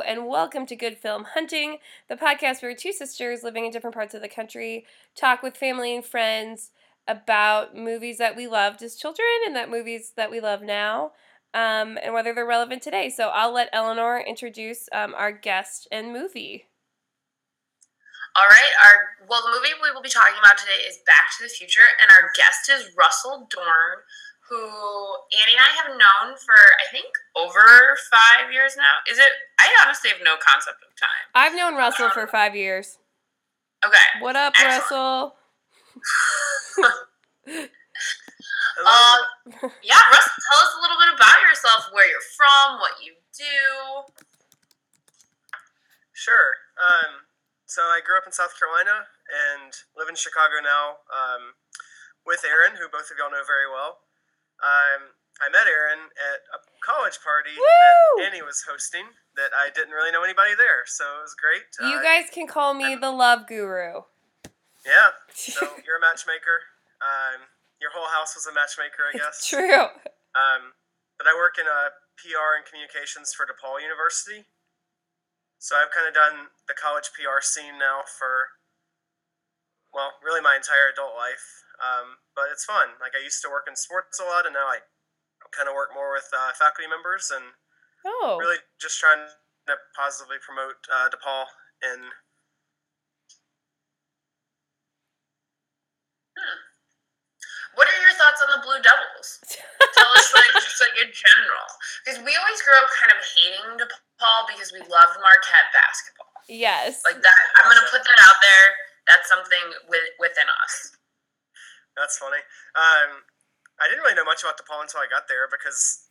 And welcome to Good Film Hunting, the podcast where two sisters living in different parts of the country talk with family and friends about movies that we loved as children and that movies that we love now, um, and whether they're relevant today. So I'll let Eleanor introduce um, our guest and movie. All right, our well, the movie we will be talking about today is Back to the Future, and our guest is Russell Dorn, who Annie and I have known for I think over five years now. Is it? I honestly have no concept of time. I've known Russell for five years. Okay. What up, Excellent. Russell? Um, yeah, Russell, tell us a little bit about yourself, where you're from, what you do. Sure. Um, so I grew up in South Carolina and live in Chicago now um, with Aaron, who both of y'all know very well. Um, I met Aaron at a college party Woo! that Annie was hosting that I didn't really know anybody there, so it was great. You Uh, guys can call me the love guru. Yeah. So you're a matchmaker. Um, your whole house was a matchmaker, I guess. True. Um, but I work in a PR and communications for DePaul University. So I've kind of done the college PR scene now for, well, really my entire adult life. Um, but it's fun. Like I used to work in sports a lot, and now I kind of work more with uh, faculty members and Oh. really just trying to positively promote uh, DePaul and What are your thoughts on the Blue Devils? Tell us, like, just like in general, because we always grew up kind of hating DePaul because we loved Marquette basketball. yes. Like that, I'm gonna put that out there. That's something with, within us. That's funny. Um, I didn't really know much about DePaul until I got there because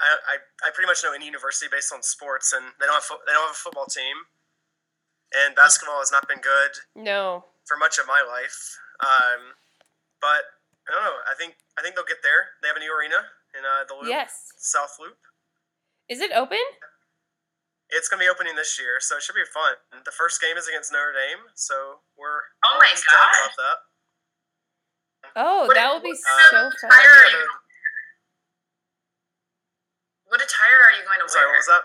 I, I, I pretty much know any university based on sports, and they don't have fo- they don't have a football team, and basketball has not been good no. for much of my life. Um, but I don't know. I think I think they'll get there. They have a new arena in uh, the Loop, Yes. South Loop. Is it open? It's gonna be opening this year, so it should be fun. The first game is against Notre Dame, so we're Oh my God. about that. Oh, What- that would be what so kind of fun. attire you? What attire are you going to Sorry, wear? what was that?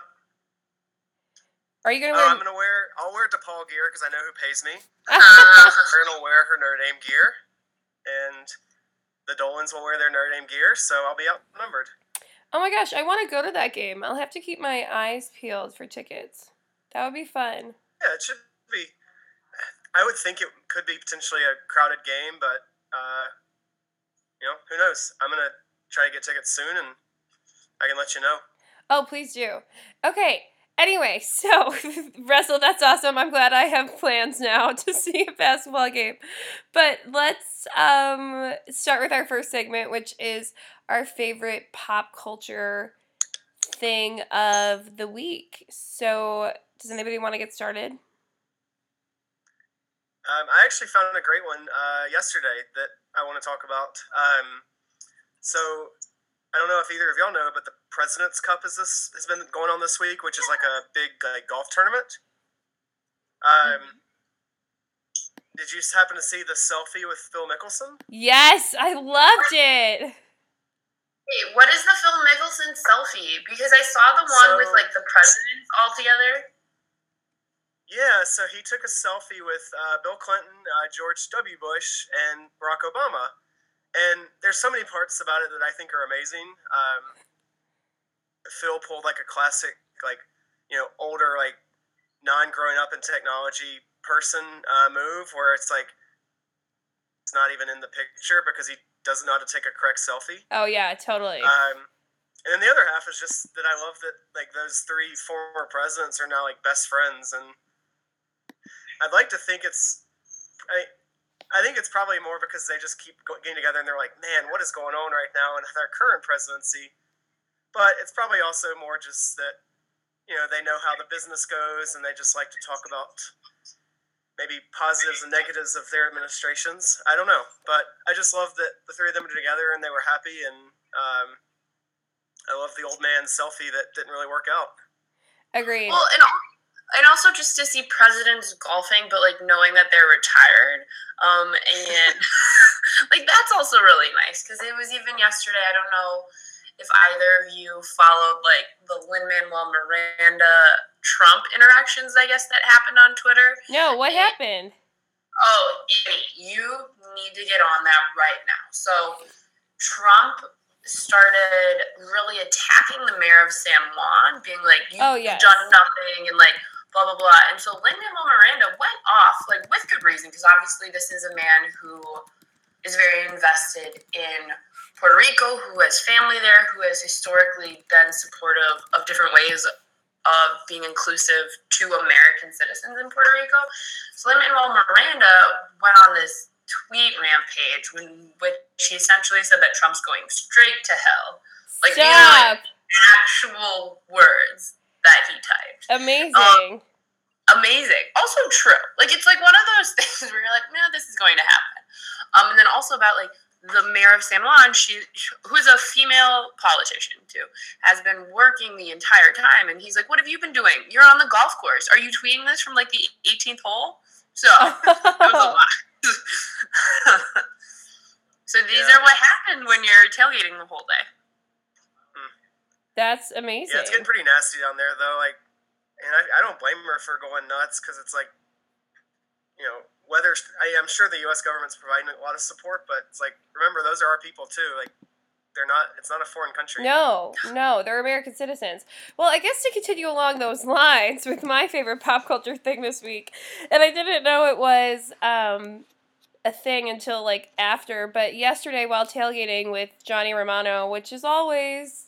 Are you gonna Oh, wear? I'm gonna wear. I'll wear DePaul gear because I know who pays me. Uh, Fern will wear her Notre Dame gear, and the Dolans will wear their Notre Dame gear, so I'll be outnumbered. oh my gosh, I want to go to that game. I'll have to keep my eyes peeled for tickets. That would be fun. Yeah, it should be. I would think it could be potentially a crowded game, but uh, you know, who knows? I'm gonna try to get tickets soon, and I can let you know. Oh, please do. Okay. Anyway, so Russell, that's awesome. I'm glad I have plans now to see a basketball game. But let's um, start with our first segment, which is our favorite pop culture thing of the week. So, does anybody want to get started? Um, I actually found a great one uh, yesterday that I want to talk about. Um, so I don't know if either of y'all know, but the President's Cup is this has been going on this week, which is like a big like golf tournament. Um, Did you just happen to see the selfie with Phil Mickelson? Yes, I loved it. Wait, what is the Phil Mickelson selfie? Because I saw the one with like the presidents all together. Yeah, so he took a selfie with uh, Bill Clinton, uh, George W. Bush, and Barack Obama. And there's so many parts about it that I think are amazing. Um, Phil pulled like a classic, like you know, older, like non-growing up in technology person uh, move, where it's like it's not even in the picture because he doesn't know how to take a correct selfie. Oh yeah, totally. Um, and then the other half is just that I love that like those three former presidents are now like best friends, and I'd like to think it's I. I think it's probably more because they just keep getting together and they're like, man, what is going on right now in their current presidency? But it's probably also more just that, you know, they know how the business goes and they just like to talk about maybe positives and negatives of their administrations. I don't know. But I just love that the three of them are together and they were happy. And um, I love the old man selfie that didn't really work out. Agreed. Well, and al- and also just to see presidents golfing, but like knowing that they're retired, um, and like that's also really nice because it was even yesterday. I don't know if either of you followed like the Lin Manuel Miranda Trump interactions, I guess, that happened on Twitter. No, what happened? Oh, Annie, you need to get on that right now. So, Trump started really attacking the mayor of San Juan, being like, "You've Oh, yes. done nothing," and like blah blah blah. And so Lin Manuel Miranda went off like with good reason because obviously this is a man who is very invested in Puerto Rico, who has family there, who has historically been supportive of different ways of being inclusive to American citizens in Puerto Rico. So Lin Manuel Miranda went on this tweet rampage when which he essentially said that Trump's going straight to hell. Like these are like actual words that he typed. Amazing. Amazing. Also true. Like it's like one of those things where you're like, no, this is going to happen. Um, and then also about like the mayor of San Juan, she who's a female politician too, has been working the entire time, and he's like, "What have you been doing? You're on the golf course. Are you tweeting this from like the 18th hole?" So it was a lot. so these Yeah. are what happened when you're tailgating the whole day. That's amazing. Yeah, it's getting pretty nasty down there though. Like, and I, I don't blame her for going nuts because it's like, you know, whether I, I'm sure the U.S. government's providing a lot of support, but it's like remember those are our people too. Like, they're not. It's not a foreign country. No, no, they're American citizens. Well, I guess to continue along those lines with my favorite pop culture thing this week, and I didn't know it was um, a thing until like after, but yesterday while tailgating with Johnny Romano, which is always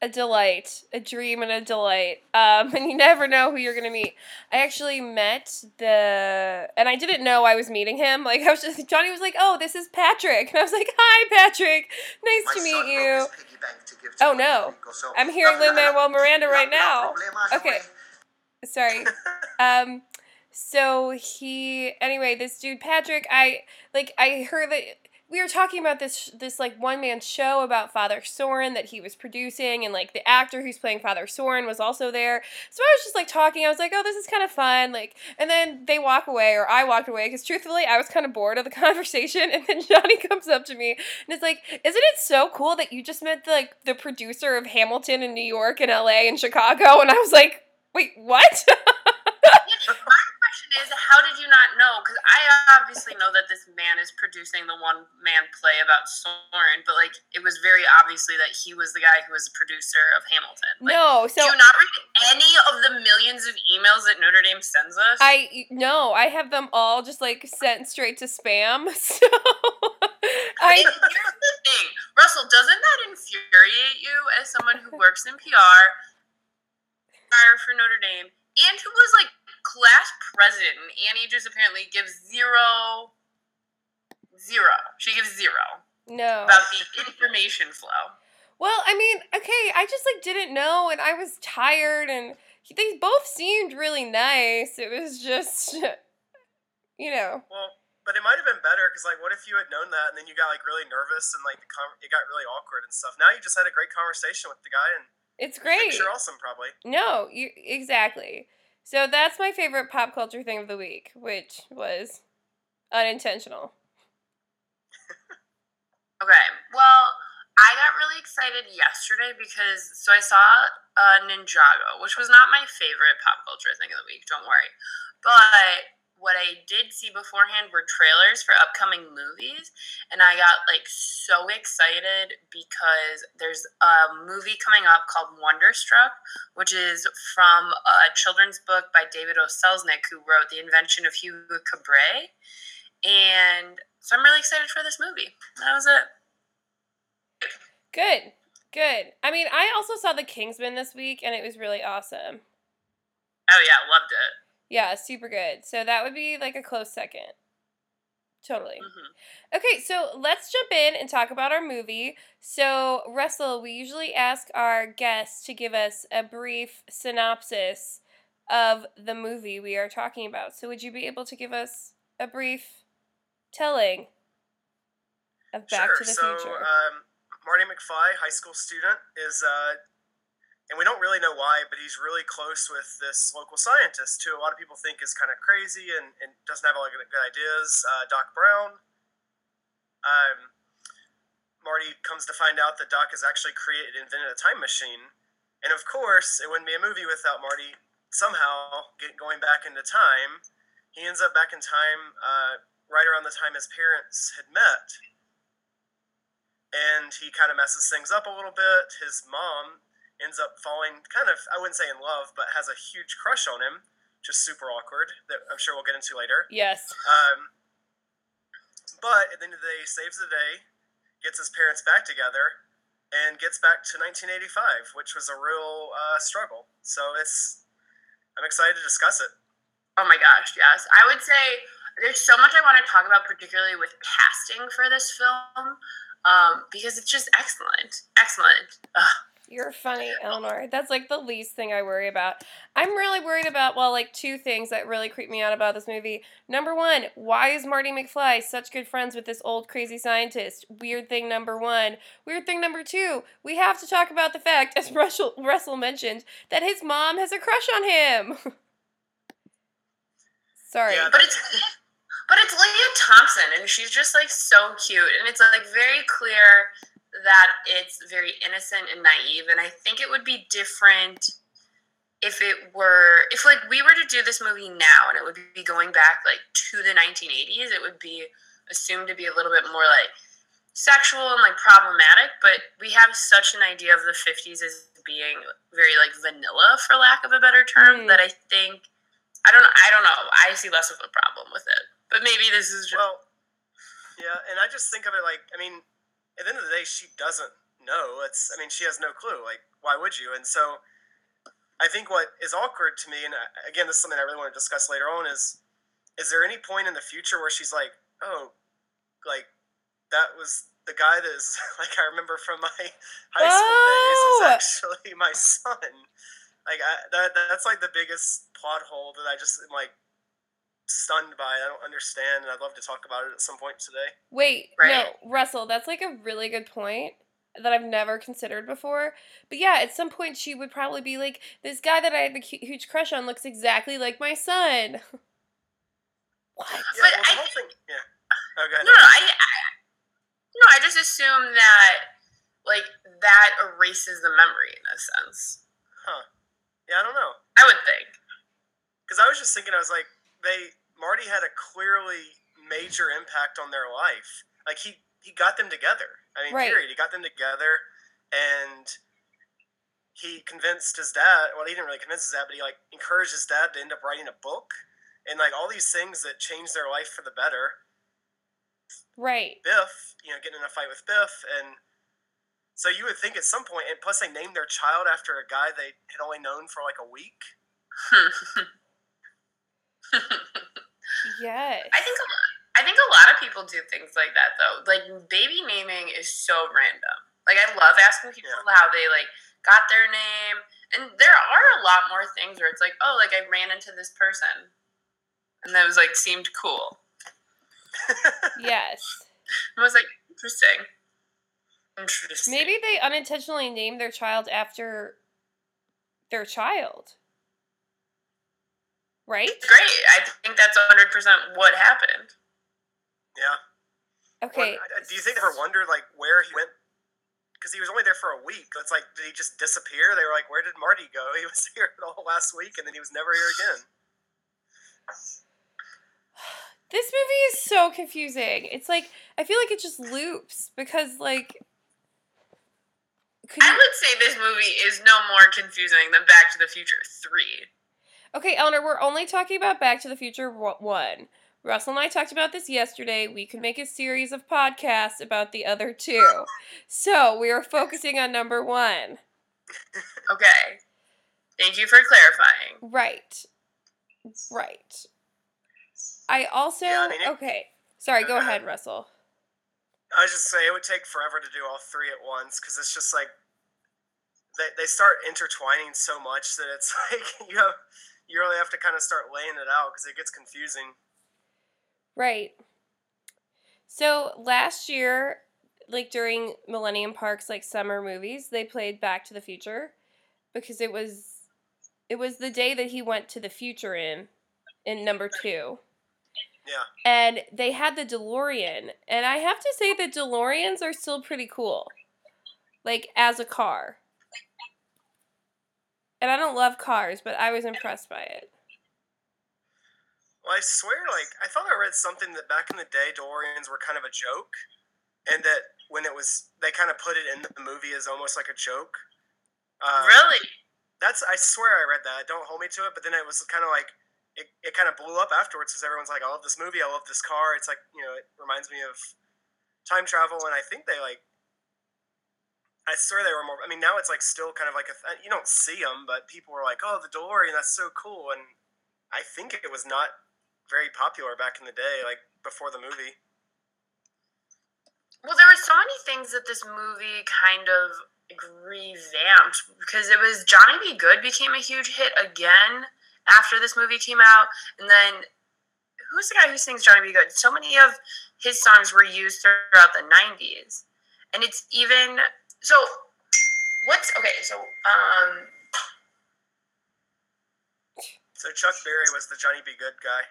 a delight, a dream and a delight. Um, and you never know who you're gonna meet. I actually met the, and I didn't know I was meeting him. Like I was just, Johnny was like, "Oh, this is Patrick," and I was like, "Hi, Patrick. Nice My to meet you." his piggy bank to Oh, no. So- I'm hearing no, Lin-Manuel Miranda no, right no now. no Okay. Sorry. Um, so he, anyway, this dude Patrick, I like, I heard that we were talking about this this like one man show about Father Sorin that he was producing, and like the actor who's playing Father Sorin was also there. So I was just like talking. I was like, oh, this is kind of fun. Like, and then they walk away, or I walked away because truthfully, I was kind of bored of the conversation. And then Johnny comes up to me and it's like, isn't it so cool that you just met the, like the producer of Hamilton in New York and L.A. and Chicago? And I was like, wait, what? Is, how did you not know? Because I obviously know that this man is producing the one man play about Sorin, but like it was very obviously that he was the guy who was the producer of Hamilton. Like, no, so do you not read any of the millions of emails that Notre Dame sends us? I no, I have them all just like sent straight to spam. So I here's the thing, Russell, doesn't that infuriate you as someone who works in PR, PR for Notre Dame, and who was like class president, and Annie just apparently gives zero, zero. She gives zero no. about the information flow. Well, I mean, okay, I just like didn't know, and I was tired, and he- they both seemed really nice. It was just, you know, Well, but it might have been better because like, what if you had known that and then you got like really nervous and like the con- it got really awkward and stuff. Now you just had a great conversation with the guy and it's great. you're awesome probably. No, you exactly. So that's my favorite pop culture thing of the week, which was unintentional. Okay. Well, I got really excited yesterday because so I saw uh, Ninjago, which was not my favorite pop culture thing of the week. Don't worry, but what I did see beforehand were trailers for upcoming movies, and I got like so excited because there's a movie coming up called Wonderstruck, which is from a children's book by David O. Selznick, who wrote The Invention of Hugo Cabret, and so I'm really excited for this movie. That was it. Good, good. I mean, I also saw The Kingsman this week, and it was really awesome. Oh yeah, loved it. Yeah, super good. So that would be like a close second. Totally. hmm Okay, so let's jump in and talk about our movie. So, Russell, we usually ask our guests to give us a brief synopsis of the movie we are talking about. So, would you be able to give us a brief telling of Back sure. to the so Future? um, Marty McFly, high school student, is uh, and we don't really know why, but he's really close with this local scientist who a lot of people think is kind of crazy and, and doesn't have a lot of good ideas. Uh, Doc Brown. Um, Marty comes to find out that Doc has actually created invented a time machine And of course, it wouldn't be a movie without Marty somehow get, going back into time. He ends up back in time uh, right around the time his parents had met. And he kind of messes things up a little bit. His mom ends up falling kind of, I wouldn't say in love, but has a huge crush on him, just super awkward, that I'm sure we'll get into later. Yes. Um, but at the end of the day, saves the day, gets his parents back together, and gets back to 1985, which was a real uh, struggle. So it's, I'm excited to discuss it. Oh my gosh, yes. I would say there's so much I want to talk about, particularly with casting for this film, um, because it's just excellent. Excellent. Ugh. You're funny, Eleanor. That's like the least thing I worry about. I'm really worried about, well, like two things that really creep me out about this movie. Number one, why is Marty McFly such good friends with this old crazy scientist? Weird thing number one. Weird thing number two, we have to talk about the fact, as Russell, Russell mentioned, that his mom has a crush on him. Sorry. Yeah, But it's but it's Lea Thompson, and she's just like so cute, and it's like very clear that it's very innocent and naive. And I think it would be different if it were if like we were to do this movie now, and it would be going back like to the 1980s. It would be assumed to be a little bit more like sexual and like problematic. But we have such an idea of the 50s as being very like vanilla, for lack of a better term, Mm. that I think I don't I don't know. I see less of a problem with it. But maybe this is just Well, yeah, and I just think of it like, I mean, at the end of the day, she doesn't know. It's, I mean, she has no clue. Like, why would you? And so, I think what is awkward to me, and uh, again, this is something I really want to discuss later on, is, is there any point in the future where she's like, oh, like that was the guy that is like I remember from my high school Oh! days is oh! actually my son. Like I, that, that's like the biggest plot hole that I just am like stunned by. I don't understand, and I'd love to talk about it at some point today. Wait, Right. no, Russell, that's like a really good point that I've never considered before. But yeah, at some point she would probably be like, this guy that I have a huge crush on looks exactly like my son. what? Yeah, But well, the I whole thing. Yeah. Oh, okay. no, no, I, I no, I just assume that like that erases the memory in a sense. Huh? Yeah, I don't know. I would think. Because I was just thinking, I was like, they Marty had a clearly major impact on their life. Like he he got them together. I mean, Right. period. He got them together, and he convinced his dad. Well, he didn't really convince his dad, but he like encouraged his dad to end up writing a book, and like all these things that changed their life for the better. Right. Biff, you know, getting in a fight with Biff, and so you would think at some point, and plus they named their child after a guy they had only known for like a week. Yes. I think a lot, I think a lot of people do things like that though. Like baby naming is so random. Like I love asking people how they like got their name, and there are a lot more things where it's like, oh, like I ran into this person, and that was like seemed cool. yes. I was like, interesting. Interesting. Maybe they unintentionally named their child after their child. Right? great. I think that's hundred percent what happened. Yeah. Okay. Well, do you think ever wonder like where he went? Because he was only there for a week. It's like, did he just disappear? They were like, where did Marty go? He was here the whole last week, and then he was never here again. This movie is so confusing. It's like I feel like it just loops because like could I you, would say this movie is no more confusing than Back to the Future Three. Okay, Eleanor, we're only talking about Back to the Future 1. Russell and I talked about this yesterday. We could make a series of podcasts about the other two. So, we are focusing on number 1. Okay. Thank you for clarifying. Right. Right. I also Yeah, I mean, it- Okay. Sorry, go ahead, Russell. I was just say it would take forever to do all three at once because it's just like they, they start intertwining so much that it's like you have you really have to kind of start laying it out because it gets confusing. Right. So last year, like during Millennium Park's like summer movies, they played Back to the Future because it was it was the day that he went to the future in in number 2. Yeah. And they had the DeLorean, and I have to say the DeLoreans are still pretty cool. Like as a car. And I don't love cars, but I was impressed by it. Well, I swear, like I thought I read something that back in the day, DeLoreans were kind of a joke, and that when it was, they kind of put it in the movie as almost like a joke. Um, really? That's I swear I read that. Don't hold me to it. But then it was kind of like it, it kind of blew up afterwards because everyone's like, I love this movie. I love this car. It's like you know, it reminds me of time travel, and I think they like. I swear they were more. I mean, now it's like still kind of like a. You don't see them, but people were like, "Oh, the DeLorean, that's so cool." And I think it was not very popular back in the day, like before the movie. Well, there were so many things that this movie kind of like, revamped because it was Johnny B. Goode became a huge hit again after this movie came out, and then who's the guy who sings Johnny B. Goode? So many of his songs were used throughout the '90s, and it's even so. What's okay? So, um, So Chuck Berry was the Johnny B. Goode guy.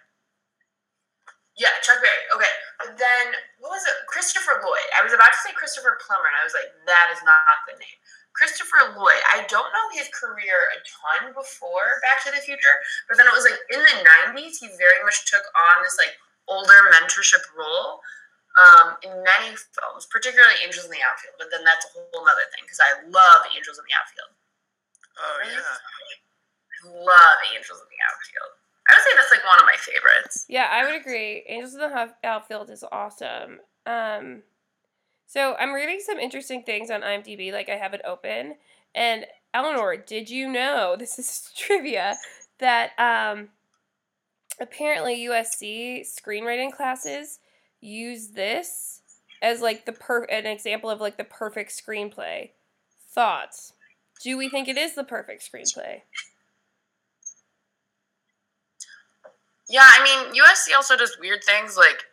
Yeah, Chuck Berry. Okay. But then, what was it? Christopher Lloyd. I was about to say Christopher Plummer, and I was like, that is not the name. Christopher Lloyd. I don't know his career a ton before Back to the Future, but then it was like in the 90s, he very much took on this like older mentorship role um, in many films, particularly Angels in the Outfield. But then that's a whole other thing because I love Angels in the Outfield. Oh yeah. I love Angels in the Outfield. I would say that's like one of my favorites. Yeah, I would agree. Angels in the Outfield is awesome. Um, so I'm reading some interesting things on IMDb, like I have it open. And Eleanor, did you know this is trivia that um, apparently USC screenwriting classes use this as like the per an example of like the perfect screenplay. Thoughts? Do we think it is the perfect screenplay? Yeah, I mean, USC also does weird things like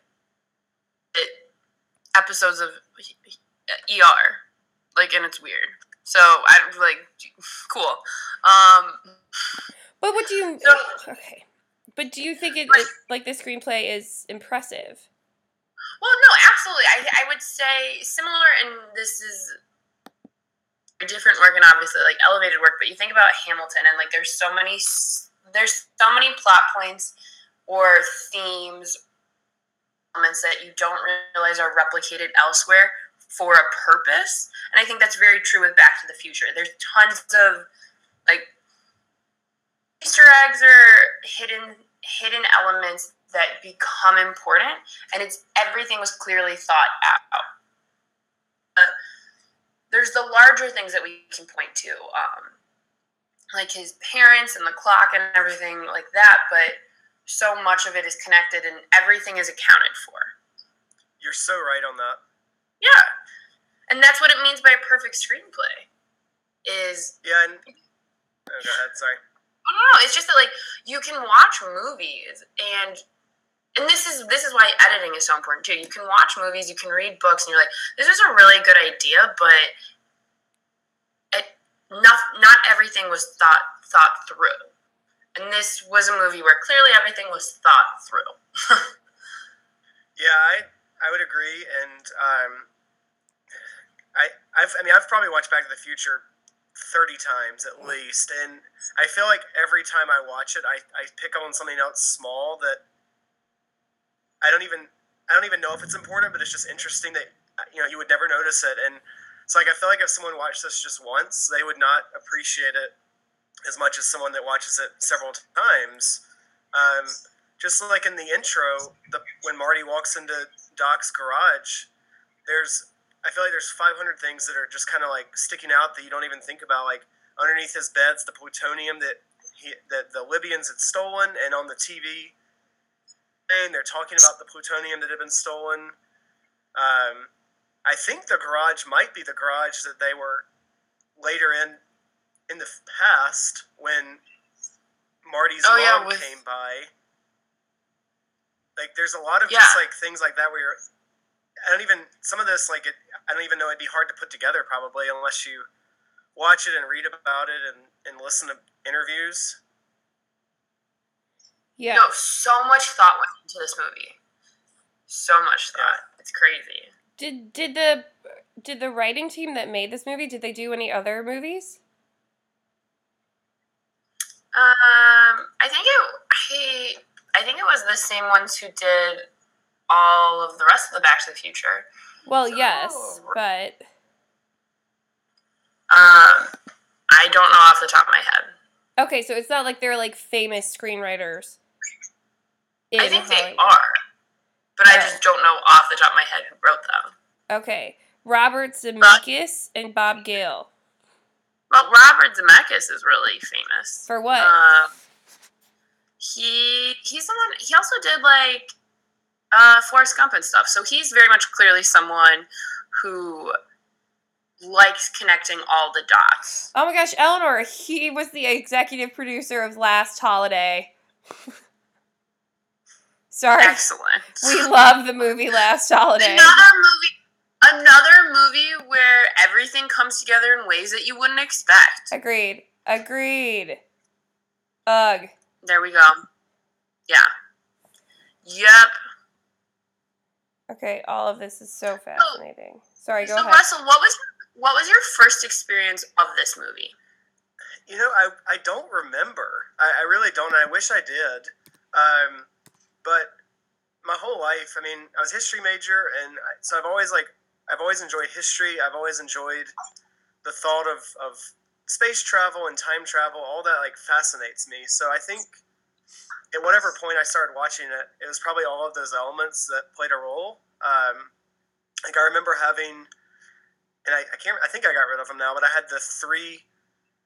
it, episodes of ER, like, and it's weird. So I like, cool. Um, But what do you? So- Okay, but do you think it, Like- it like the screenplay is impressive? Well, no, absolutely. I I would say similar, and this is a different work and obviously like elevated work. But you think about Hamilton, and like, there's so many, there's so many plot points or themes elements that you don't realize are replicated elsewhere for a purpose. And I think that's very true with Back to the Future. There's tons of like Easter eggs or hidden hidden elements that become important, and it's everything was clearly thought out. Uh, there's the larger things that we can point to, um, like his parents and the clock and everything like that, but so much of it is connected and everything is accounted for. You're so right on that. Yeah. And that's what it means by a perfect screenplay. Is Yeah, and oh, go ahead. Sorry. I don't know, it's just that like you can watch movies and and this is this is why editing is so important too. You can watch movies, you can read books, and you're like, this is a really good idea, but it not not everything was thought thought through. And this was a movie where clearly everything was thought through. Yeah, I I would agree, and um, I I've I mean I've probably watched Back to the Future thirty times at least, and I feel like every time I watch it, I, I pick up on something else small that I don't even I don't even know if it's important, but it's just interesting that you know you would never notice it, and it's like I feel like if someone watched this just once, they would not appreciate it as much as someone that watches it several times. Um, just like in the intro, the when Marty walks into Doc's garage, there's I feel like there's 500 things that are just kind of like sticking out that you don't even think about. Like underneath his bed's the plutonium that he that the Libyans had stolen, and on the TV, and they're talking about the plutonium that had been stolen. Um, I think the garage might be the garage that they were later in in the past when Marty's Oh, yeah, mom with- came by. Like, there's a lot of Yeah. just like things like that where you're, I don't even some of this like it. I don't even know it'd be hard to put together probably unless you watch it and read about it and, and listen to interviews. Yeah. No, so much thought went into this movie. So much thought. It's crazy. Did did the did the writing team that made this movie did they do any other movies? Um, I think it. I, I think it was the same ones who did all of the rest of the Back to the Future. Well, yes, Oh. but Um, I don't know off the top of my head. okay, so it's not like they're like famous screenwriters. I in think they are, but I Oh. just don't know off the top of my head who wrote them. Okay, Robert Zemeckis and Bob Gale. Well, Robert Zemeckis is really famous. For what? Um, he he's someone. He also did like uh, Forrest Gump and stuff. So he's very much clearly someone who likes connecting all the dots. oh my gosh, Eleanor, he was the executive producer of Last Holiday. Sorry. Excellent. We love the movie Last Holiday. another movie. Another movie where everything comes together in ways that you wouldn't expect. Agreed. Agreed. Ugh. There we go. Yeah. Yep. Okay, all of this is so fascinating. Sorry, go so ahead. Russell, what was what was your first experience of this movie? You know, I, I don't remember. I, I really don't. I wish I did. Um, but my whole life, I mean, I was history major, and I, so I've always like I've always enjoyed history. I've always enjoyed the thought of of space travel and time travel. All that like fascinates me. So I think at whatever point I started watching it, it was probably all of those elements that played a role. Um, like I remember having, and I, I can't. I think I got rid of them now, but I had the three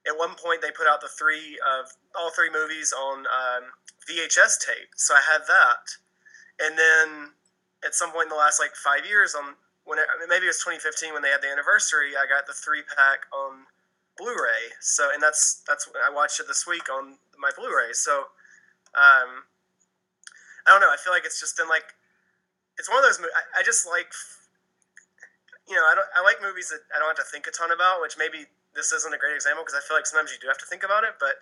at one point they put out the three of all three movies on um, VHS tape, so I had that. And then at some point in the last like five years, on when it, maybe it was 2015 when they had the anniversary, I got the three pack on Blu-ray. So and that's that's I watched it this week on my Blu-ray. So um, I don't know. I feel like it's just been like it's one of those. I, I just like you know I don't I like movies that I don't have to think a ton about, which maybe this isn't a great example because I feel like sometimes you do have to think about it, but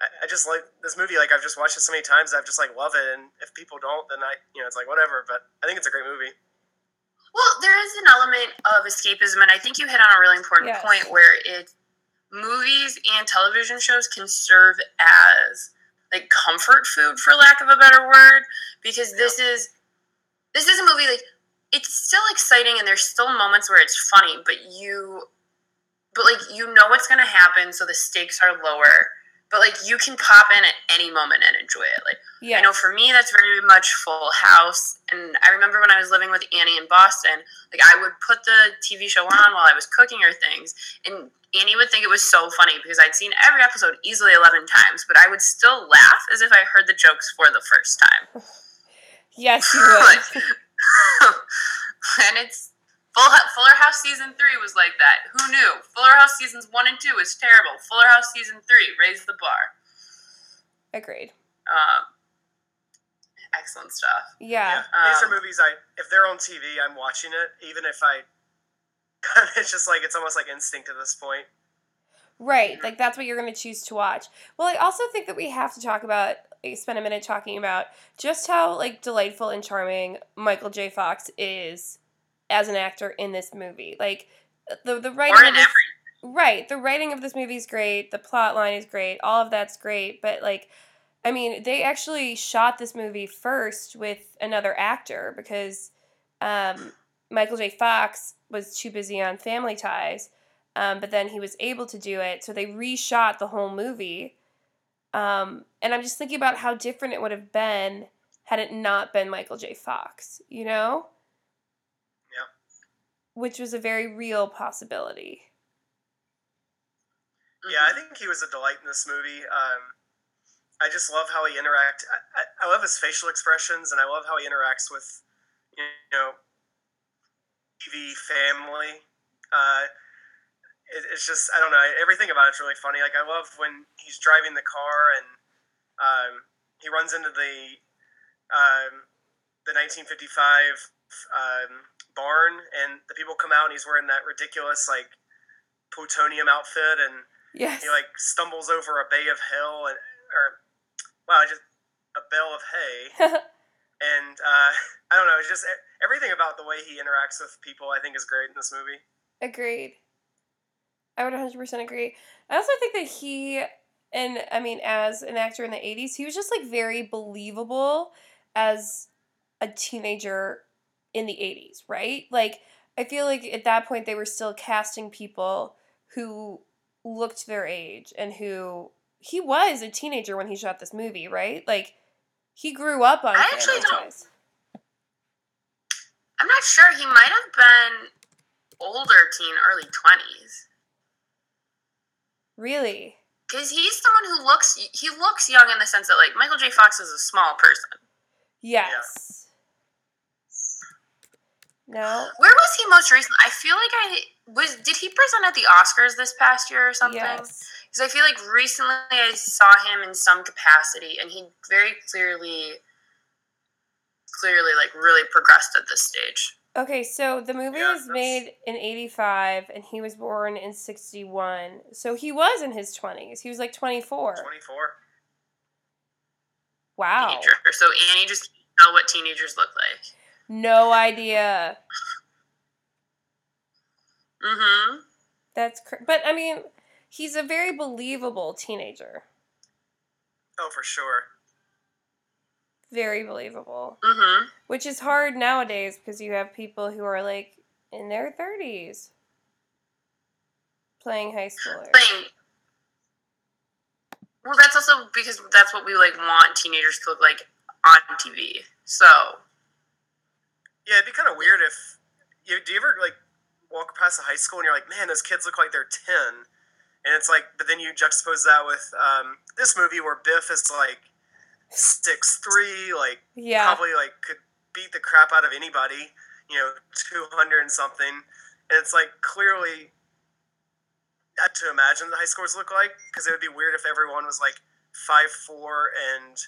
I, I just like this movie. Like I've just watched it so many times, I've just like love it. And if people don't, then I, you know, it's like whatever. But I think it's a great movie. Well, there is an element of escapism, and I think you hit on a really important Yes. point where it movies and television shows can serve as like comfort food, for lack of a better word, because this is this is a movie like it's still exciting and there's still moments where it's funny, but you but like you know what's gonna happen, so the stakes are lower. But like you can pop in at any moment and enjoy it. Like Yeah. I know for me that's very much Full House, and I remember when I was living with Annie in Boston, like I would put the TV show on while I was cooking her things, and Annie would think it was so funny because I'd seen every episode easily eleven times, but I would still laugh as if I heard the jokes for the first time. Yes, you would. and it's Fuller House season three was like that. Who knew? Fuller House seasons one and two is terrible. Fuller House season three raised the bar. Agreed. Um, excellent stuff. Yeah. These are Um, movies I, if they're on TV, I'm watching it, even if I. it's just like it's almost like instinct at this point. Right. Like that's what you're going to choose to watch. Well, I also think that we have to talk about like, spend a minute talking about just how like delightful and charming Michael J. Fox is as an actor in this movie. Like the the writing of this, right, the writing of this movie is great, the plot line is great, all of that's great, but like I mean, they actually shot this movie first with another actor because um, Michael J. Fox was too busy on Family Ties, um, but then he was able to do it, so they reshot the whole movie. Um, and I'm just thinking about how different it would have been had it not been Michael J. Fox, you know? Which was a very real possibility. Yeah, I think he was a delight in this movie. Um, I just love how he interact. I, I, I love his facial expressions, and I love how he interacts with, you know, TV family. Uh, it, it's just I don't know. Everything about it's really funny. Like I love when he's driving the car and um, he runs into the um, the 1955 um, barn, and the people come out, and he's wearing that ridiculous like plutonium outfit, and Yes. he like stumbles over a bay of hell and or wow just a bale of hay and uh, i don't know it's just everything about the way he interacts with people i think is great in this movie Agreed. I would 100% agree. I also think that he and I mean, as an actor in the 80s, he was just like very believable as a teenager in the 80s, right? Like, I feel like at that point they were still casting people who looked their age and who he was a teenager when he shot this movie, right? Like, he grew up on I actually don't- I'm not sure. He might have been older teen, early 20s. Really? Because he's someone who looks he looks young in the sense that like Michael J. Fox is a small person. Yes. No? Where was he most recent? I feel like I was. Did he present at the Oscars this past year or something? Yes. Because I feel like recently I saw him in some capacity, and he very clearly, clearly like really progressed at this stage. Okay, so the movie Yeah, was that's- made in 85 and he was born in 61. So he was in his 20s. He was like 24. 24. Wow. Teenager. So Annie just can't what teenagers look like. No idea. Mm-hmm. That's cr- but I mean, he's a very believable teenager. Oh, for sure. Very believable. Mm-hmm. Which is hard nowadays because you have people who are like in their 30s playing high schoolers. Playing. Well, that's also because that's what we like want teenagers to look like on TV. So Yeah, it'd be kind of weird if you do you ever like walk past a high school and you're like, man, those kids look like they're ten, and it's like, but then you juxtapose that with um, this movie where Biff is like six three, like Yeah. probably like could beat the crap out of anybody, you know, two hundred and something, and it's like clearly not to imagine the high scores look like because it would be weird if everyone was like five four and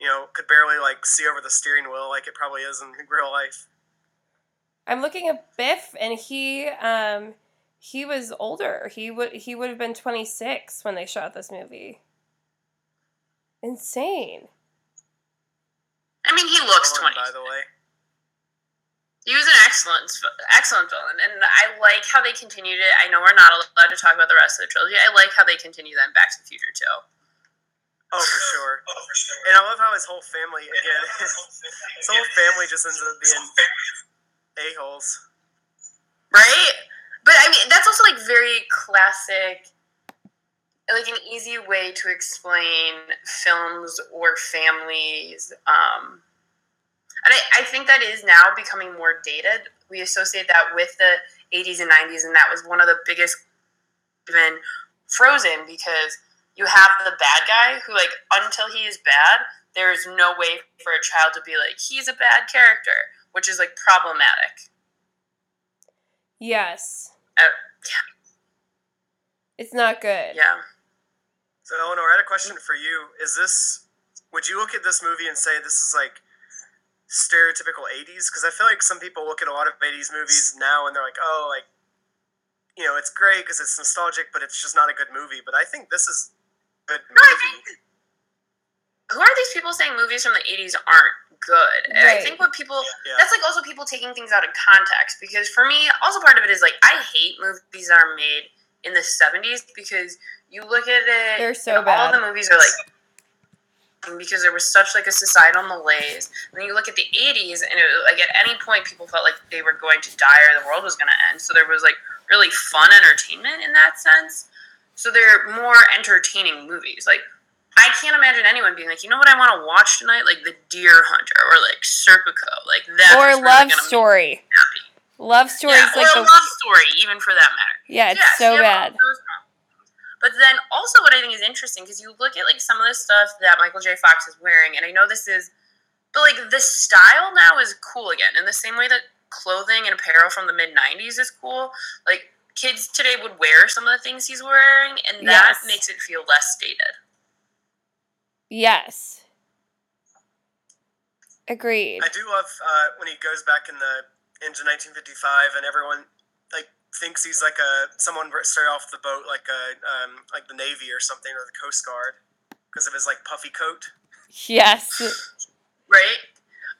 you know could barely like see over the steering wheel like it probably is in real life. I'm looking at Biff, and he um he was older. He would he would have been 26 when they shot this movie. Insane. I mean, he looks Villain, twenty. by the way. He was an excellent, excellent villain, and I like how they continued it. I know we're not allowed to talk about the rest of the trilogy. I like how they continue that in Back to the Future too. Oh, for sure. And I love how his whole family again. his whole family just ends up being a holes. right? But I mean, that's also like very classic, like an easy way to explain films or families. Um, and I, I think that is now becoming more dated. We associate that with the 80s and 90s, and that was one of the biggest, even Frozen, because you have the bad guy who, like, until he is bad, there is no way for a child to be like, he's a bad character, which is like problematic. Yes. Uh, It's not good. Yeah. So Eleanor, I had a question for you. Is this would you look at this movie and say this is like stereotypical 80s? Because I feel like some people look at a lot of 80s movies now and they're like, oh, like you know, it's great because it's nostalgic, but it's just not a good movie. But I think this is a good No, I movie. think who are these people saying movies from the 80s aren't good? And I think what people Yeah. that's like also people taking things out of context because for me, also part of it is like I hate movies that are made in the 70s because you look at it They're so and all the movies are like because there was such like a societal malaise. And then you look at the 80s and it, was, like at any point people felt like they were going to die or the world was going to end. So there was like really fun entertainment in that sense. So they're more entertaining movies. Like I can't imagine anyone being like, you know what I want to watch tonight? Like The Deer Hunter or like Serpico. Like that. or really love story. Love story Yeah, is like or the love story, even for that matter. yeah, it's Yes, so you have all bad. But then also what I think is interesting because you look at like some of the stuff that Michael J. Fox is wearing, and I know this is, but like the style now is cool again. In the same way that clothing and apparel from the mid '90s is cool, like kids today would wear some of the things he's wearing, and that Yes. makes it feel less dated. Yes. Agreed. I do love uh, when he goes back in the into 1955 and everyone like thinks he's like a someone straight off the boat, like a um, like the Navy or something or the Coast Guard because of his like puffy coat. Yes. Right?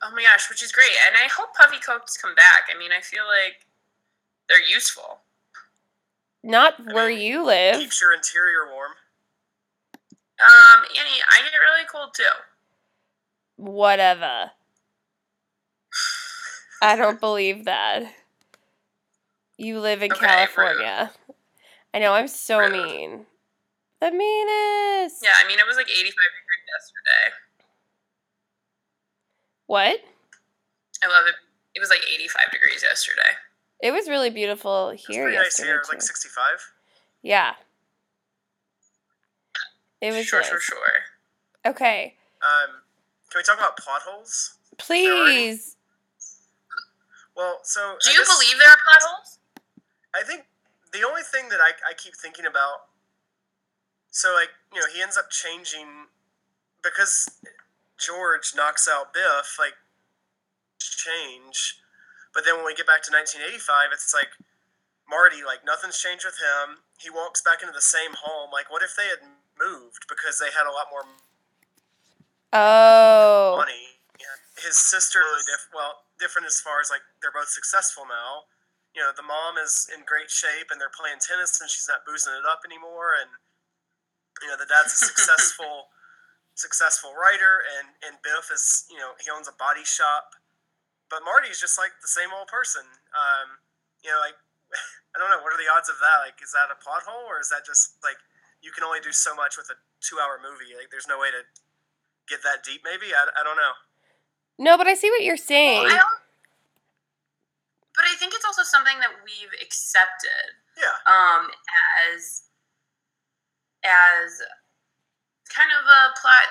Oh my gosh, which is great. And I hope puffy coats come back. I mean, I feel like they're useful. Not where you live. Keeps your interior warm. Um, Annie, I get really cold too. Whatever. I don't believe that. You live in Okay, California. I know, I'm so Rude. mean. The meanest. Yeah, I mean it was like 85 degrees yesterday. What? I love it. It was like 85 degrees yesterday. It was really beautiful It's here pretty nice here. It was too. like 65. yeah. It was sure, nice. sure, sure. Okay. Um, can we talk about plot holes? Please. Well, so Do I you guess- believe there are plot holes? I think the only thing that I, I keep thinking about, so like you know, he ends up changing because George knocks out Biff, like change. But then when we get back to 1985, it's like Marty, like nothing's changed with him. He walks back into the same home. Like, what if they had moved because they had a lot more Oh. money. Yeah. His sister really diff- well different as far as like they're both successful now. You know, the mom is in great shape and they're playing tennis and she's not boozing it up anymore. And you know, the dad's a successful successful writer and and Biff is you know he owns a body shop. But Marty's just like the same old person. Um, you know, like I don't know what are the odds of that. Like, is that a plot hole or is that just like you can only do so much with a two-hour movie? Like, there's no way to get that deep maybe I, I don't know No, but I see what you're saying. I but I think it's also something that we've accepted yeah um, as as kind of a plot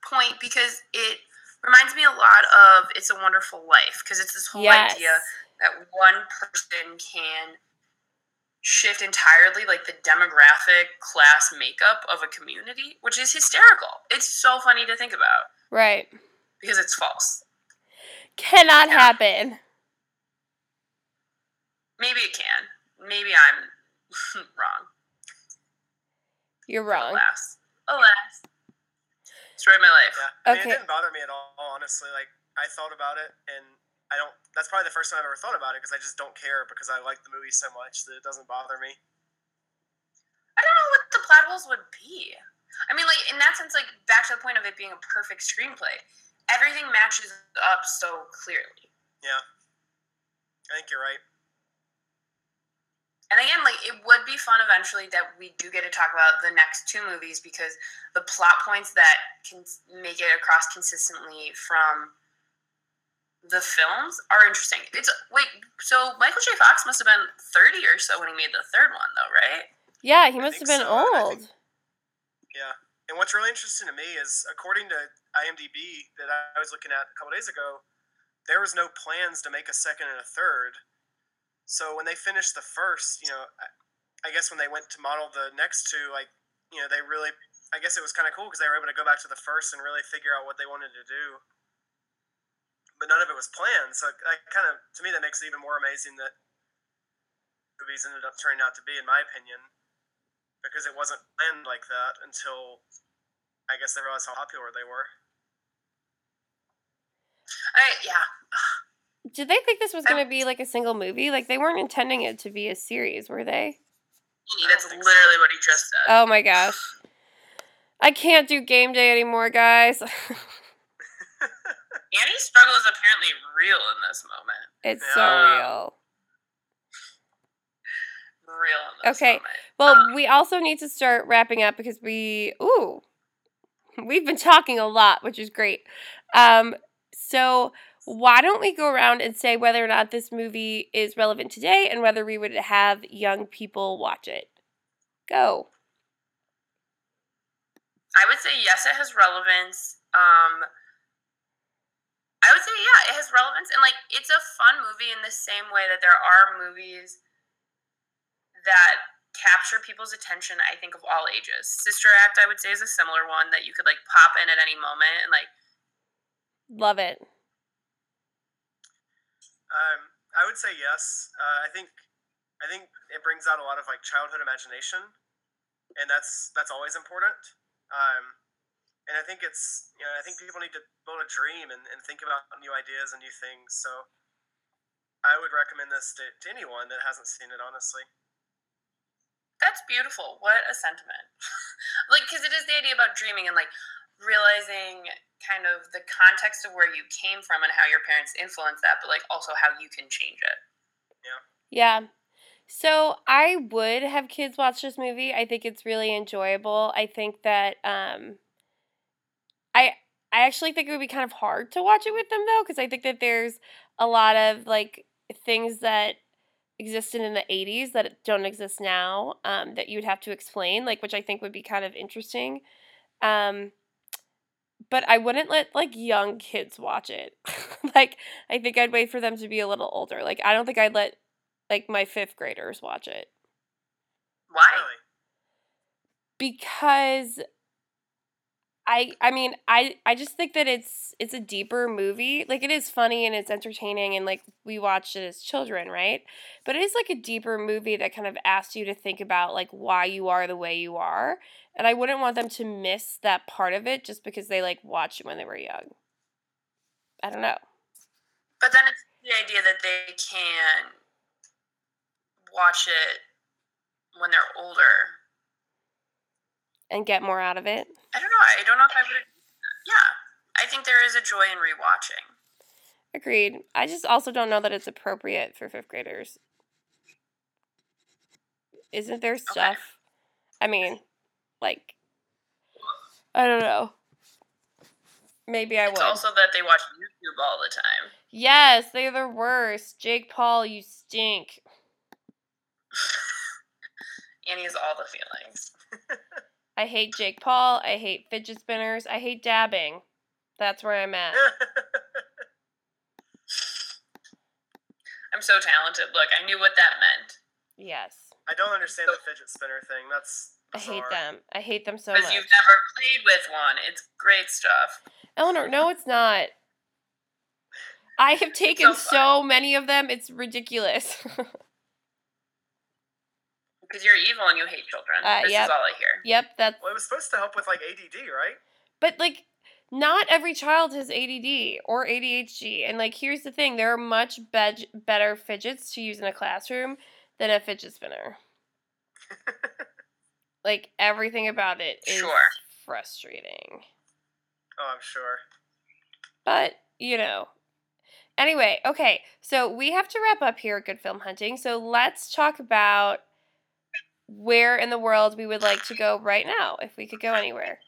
point because it reminds me a lot of It's a Wonderful Life because it's this whole yes. idea that one person can shift entirely like the demographic class makeup of a community which is hysterical it's so funny to think about Right. because it's false Cannot Yeah. happen. maybe it can maybe i'm wrong You're wrong. alas alas destroyed my life yeah I mean, Okay. it didn't bother me at all honestly like I thought about it and I don't that's probably the first time I've ever thought about it because I just don't care because I like the movie so much that it doesn't bother me I don't know what the plot holes would be. I mean, like in that sense, like back to the point of it being a perfect screenplay, everything matches up so clearly. yeah I think you're right And again, like it would be fun eventually that we do get to talk about the next two movies because the plot points that can make it across consistently from the films are interesting. It's wait, so Michael J. Fox must have been thirty or so when he made the third one, though, right? Yeah, he must have been so, old. think- Yeah. And what's really interesting to me is, according to IMDb that I was looking at a couple days ago, there was no plans to make a second and a third. So when they finished the first, you know, I- guess when they went to model the next two, like, you know, they really, I guess it was kind of cool because they were able to go back to the first and really figure out what they wanted to do. But none of it was planned. So that kind of, to me, that makes it even more amazing that movies ended up turning out to be, in my opinion because it wasn't planned like that until I guess they realized how popular they were. I, yeah, Did they think this was going to be like a single movie? Like they weren't intending it to be a series, were they? that's literally what he just said. Oh my gosh. I can't do game day anymore, guys. Annie's struggle is apparently real in this moment. it's so real. Real in this Okay. moment. Well, we also need to start wrapping up because we ooh, we've been talking a lot, which is great. Um, so why don't we go around and say whether or not this movie is relevant today and whether we would have young people watch it? Go. I would say yes, it has relevance. Um, I would say yeah, it has relevance, and like it's a fun movie in the same way that there are movies that capture people's attention. I think of all ages. Sister Act, I would say, is a similar one that you could like pop in at any moment and like Love it. Um, I would say yes. Uh, I think I think it brings out a lot of like childhood imagination, and that's that's always important. Um, and I think it's you know I think people need to build a dream and, and think about new ideas and new things. So I would recommend this to, to anyone that hasn't seen it. Honestly, That's beautiful. What a sentiment. like, because it is the idea about dreaming and like realizing kind of the context of where you came from and how your parents influenced that, but like also how you can change it. Yeah. Yeah. So I would have kids watch this movie. I think it's really enjoyable. I think that um I I actually think it would be kind of hard to watch it with them though cuz I think that there's a lot of like things that existed in the 80s that don't exist now um that you'd have to explain like which I think would be kind of interesting. Um but I wouldn't let like young kids watch it. like I think I'd wait for them to be a little older. Like I don't think I'd let like my 5th graders watch it Why? Because I I mean I I just think that it's it's a deeper movie. Like it is funny and it's entertaining and like we watched it as children, right? But it is like a deeper movie that kind of asks you to think about like why you are the way you are. And I wouldn't want them to miss that part of it just because they like watched it when they were young. I don't know. But then it's the idea that they can watch it when they're older. And get more out of it. I don't know. I don't know if I would. Yeah, I think there is a joy in rewatching. Agreed. I just also don't know that it's appropriate for fifth graders. Isn't there stuff? I mean, like, I don't know. Maybe I It's would. also that they watch YouTube all the time. yes, they're the worst. Jake Paul, you stink. Annie has all the feelings. I hate Jake Paul. I hate fidget spinners. I hate dabbing. That's where I'm at. I'm so talented. Look, I knew what that meant. Yes. I don't understand the fidget spinner thing. That's I hate them. I hate them so much. Because much. you've never played with one. It's great stuff. Eleanor, no, it's not. I have taken so so many of them. It's ridiculous. Because you're evil and you hate children. Uh, this yep. is all I hear. yep, that's. Well, it was supposed to help with like ADD, right? But like, not every child has ADD or ADHD. And like, here's the thing: there are much bed- better fidgets to use in a classroom than a fidget spinner. like everything about it is Sure. frustrating. Oh, I'm sure. But, you know. Anyway, okay, so we have to wrap up here at Good Film Hunting. So let's talk about where in the world we would like to go right now, if we could go anywhere.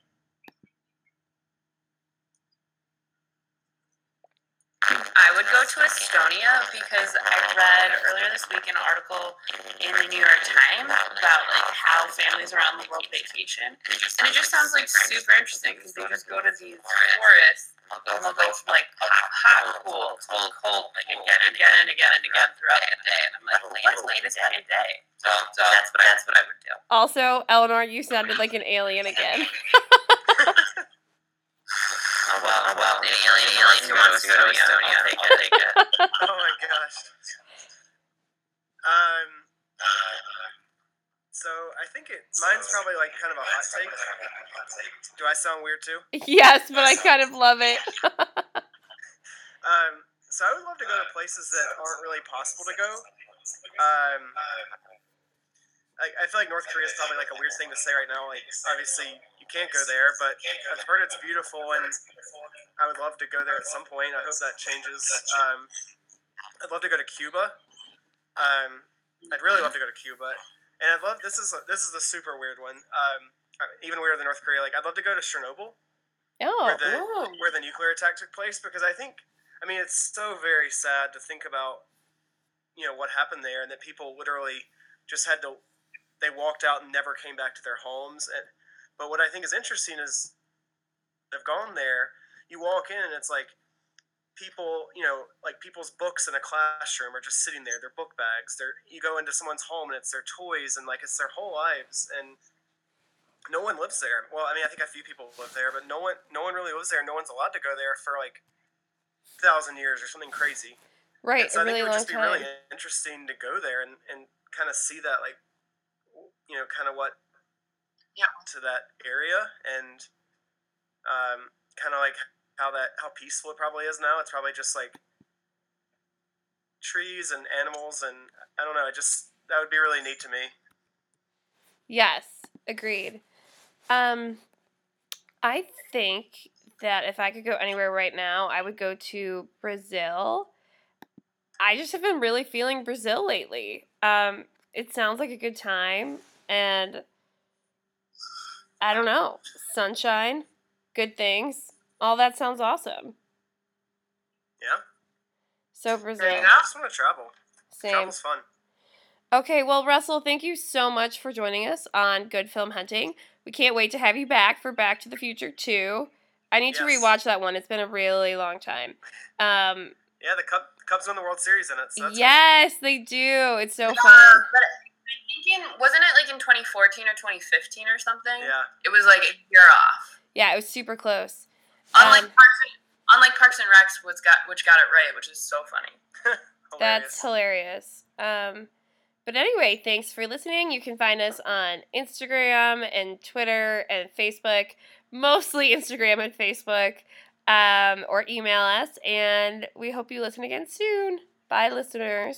I would go to Estonia because I read earlier this week an article in the New York Times about like how families around the world vacation, and it just sounds like super interesting because they just go to these forests and they'll go from like hot, hot pool to cold like again and again and again and again throughout the day. And I'm like, what's latest day a day? So, so that's what I, that's what I would do. Also, Eleanor, you sounded like an alien again. Oh well, oh well. An alien, alien who wants to go to Estonia. I'll take it. I'll take it. Oh my gosh. Um. So I think it. Mine's probably like kind of a hot take. Do I sound weird too? yes, but I kind of love it. Um. So I would love to go to places that aren't really possible to go. Um. I, I feel like North Korea is probably like a weird thing to say right now. Like, obviously, you can't go there, but I've heard it's beautiful, and I would love to go there at some point. I hope that changes. Um, I'd love to go to Cuba. Um, I'd really love to go to Cuba, and I'd love this is a, this is a super weird one. Um, even weirder than North Korea. Like, I'd love to go to Chernobyl Oh, where the where the nuclear attack took place because I think I mean it's so very sad to think about you know what happened there and that people literally just had to they walked out and never came back to their homes and but what I think is interesting is they've gone there you walk in and it's like people you know like people's books in a classroom are just sitting there their book bags they're you go into someone's home and it's their toys and like it's their whole lives and no one lives there. Well, I mean, I think a few people live there, but no one, no one really lives there. No one's allowed to go there for like thousand years or something crazy. right, And so a I think it would just be time. really interesting to go there and, and kind of see that, like, you know, kind of what, Yeah. to that area and um, kind of like how that how peaceful it probably is now. It's probably just like trees and animals and I don't know. It just that would be really neat to me. Yes, agreed. Um, I think that if I could go anywhere right now, I would go to Brazil. I just have been really feeling Brazil lately. Um, it sounds like a good time, and I don't know, sunshine, good things, all that sounds awesome. Yeah. So There Brazil, you I just want to travel. same. Travel's fun. Okay, well, Russell, thank you so much for joining us on Good Film Hunting. We can't wait to have you back for Back to the Future 2. I need to rewatch that one. It's been a really long time. Um, Yeah, the Cub, Cubs won the World Series in it. So that's yes, they do. It's so Uh, fun. but I think in wasn't it like in 2014 or 2015 or something? Yeah. It was like a year off. Yeah, it was super close. Unlike Um, Parks, and, unlike Parks and Recs, which got which got it right, which is so funny. That's Hilarious. hilarious. Um, but anyway, thanks for listening. You can find us on Instagram and Twitter and Facebook, mostly Instagram and Facebook, um, or email us. And we hope you listen again soon. Bye, listeners.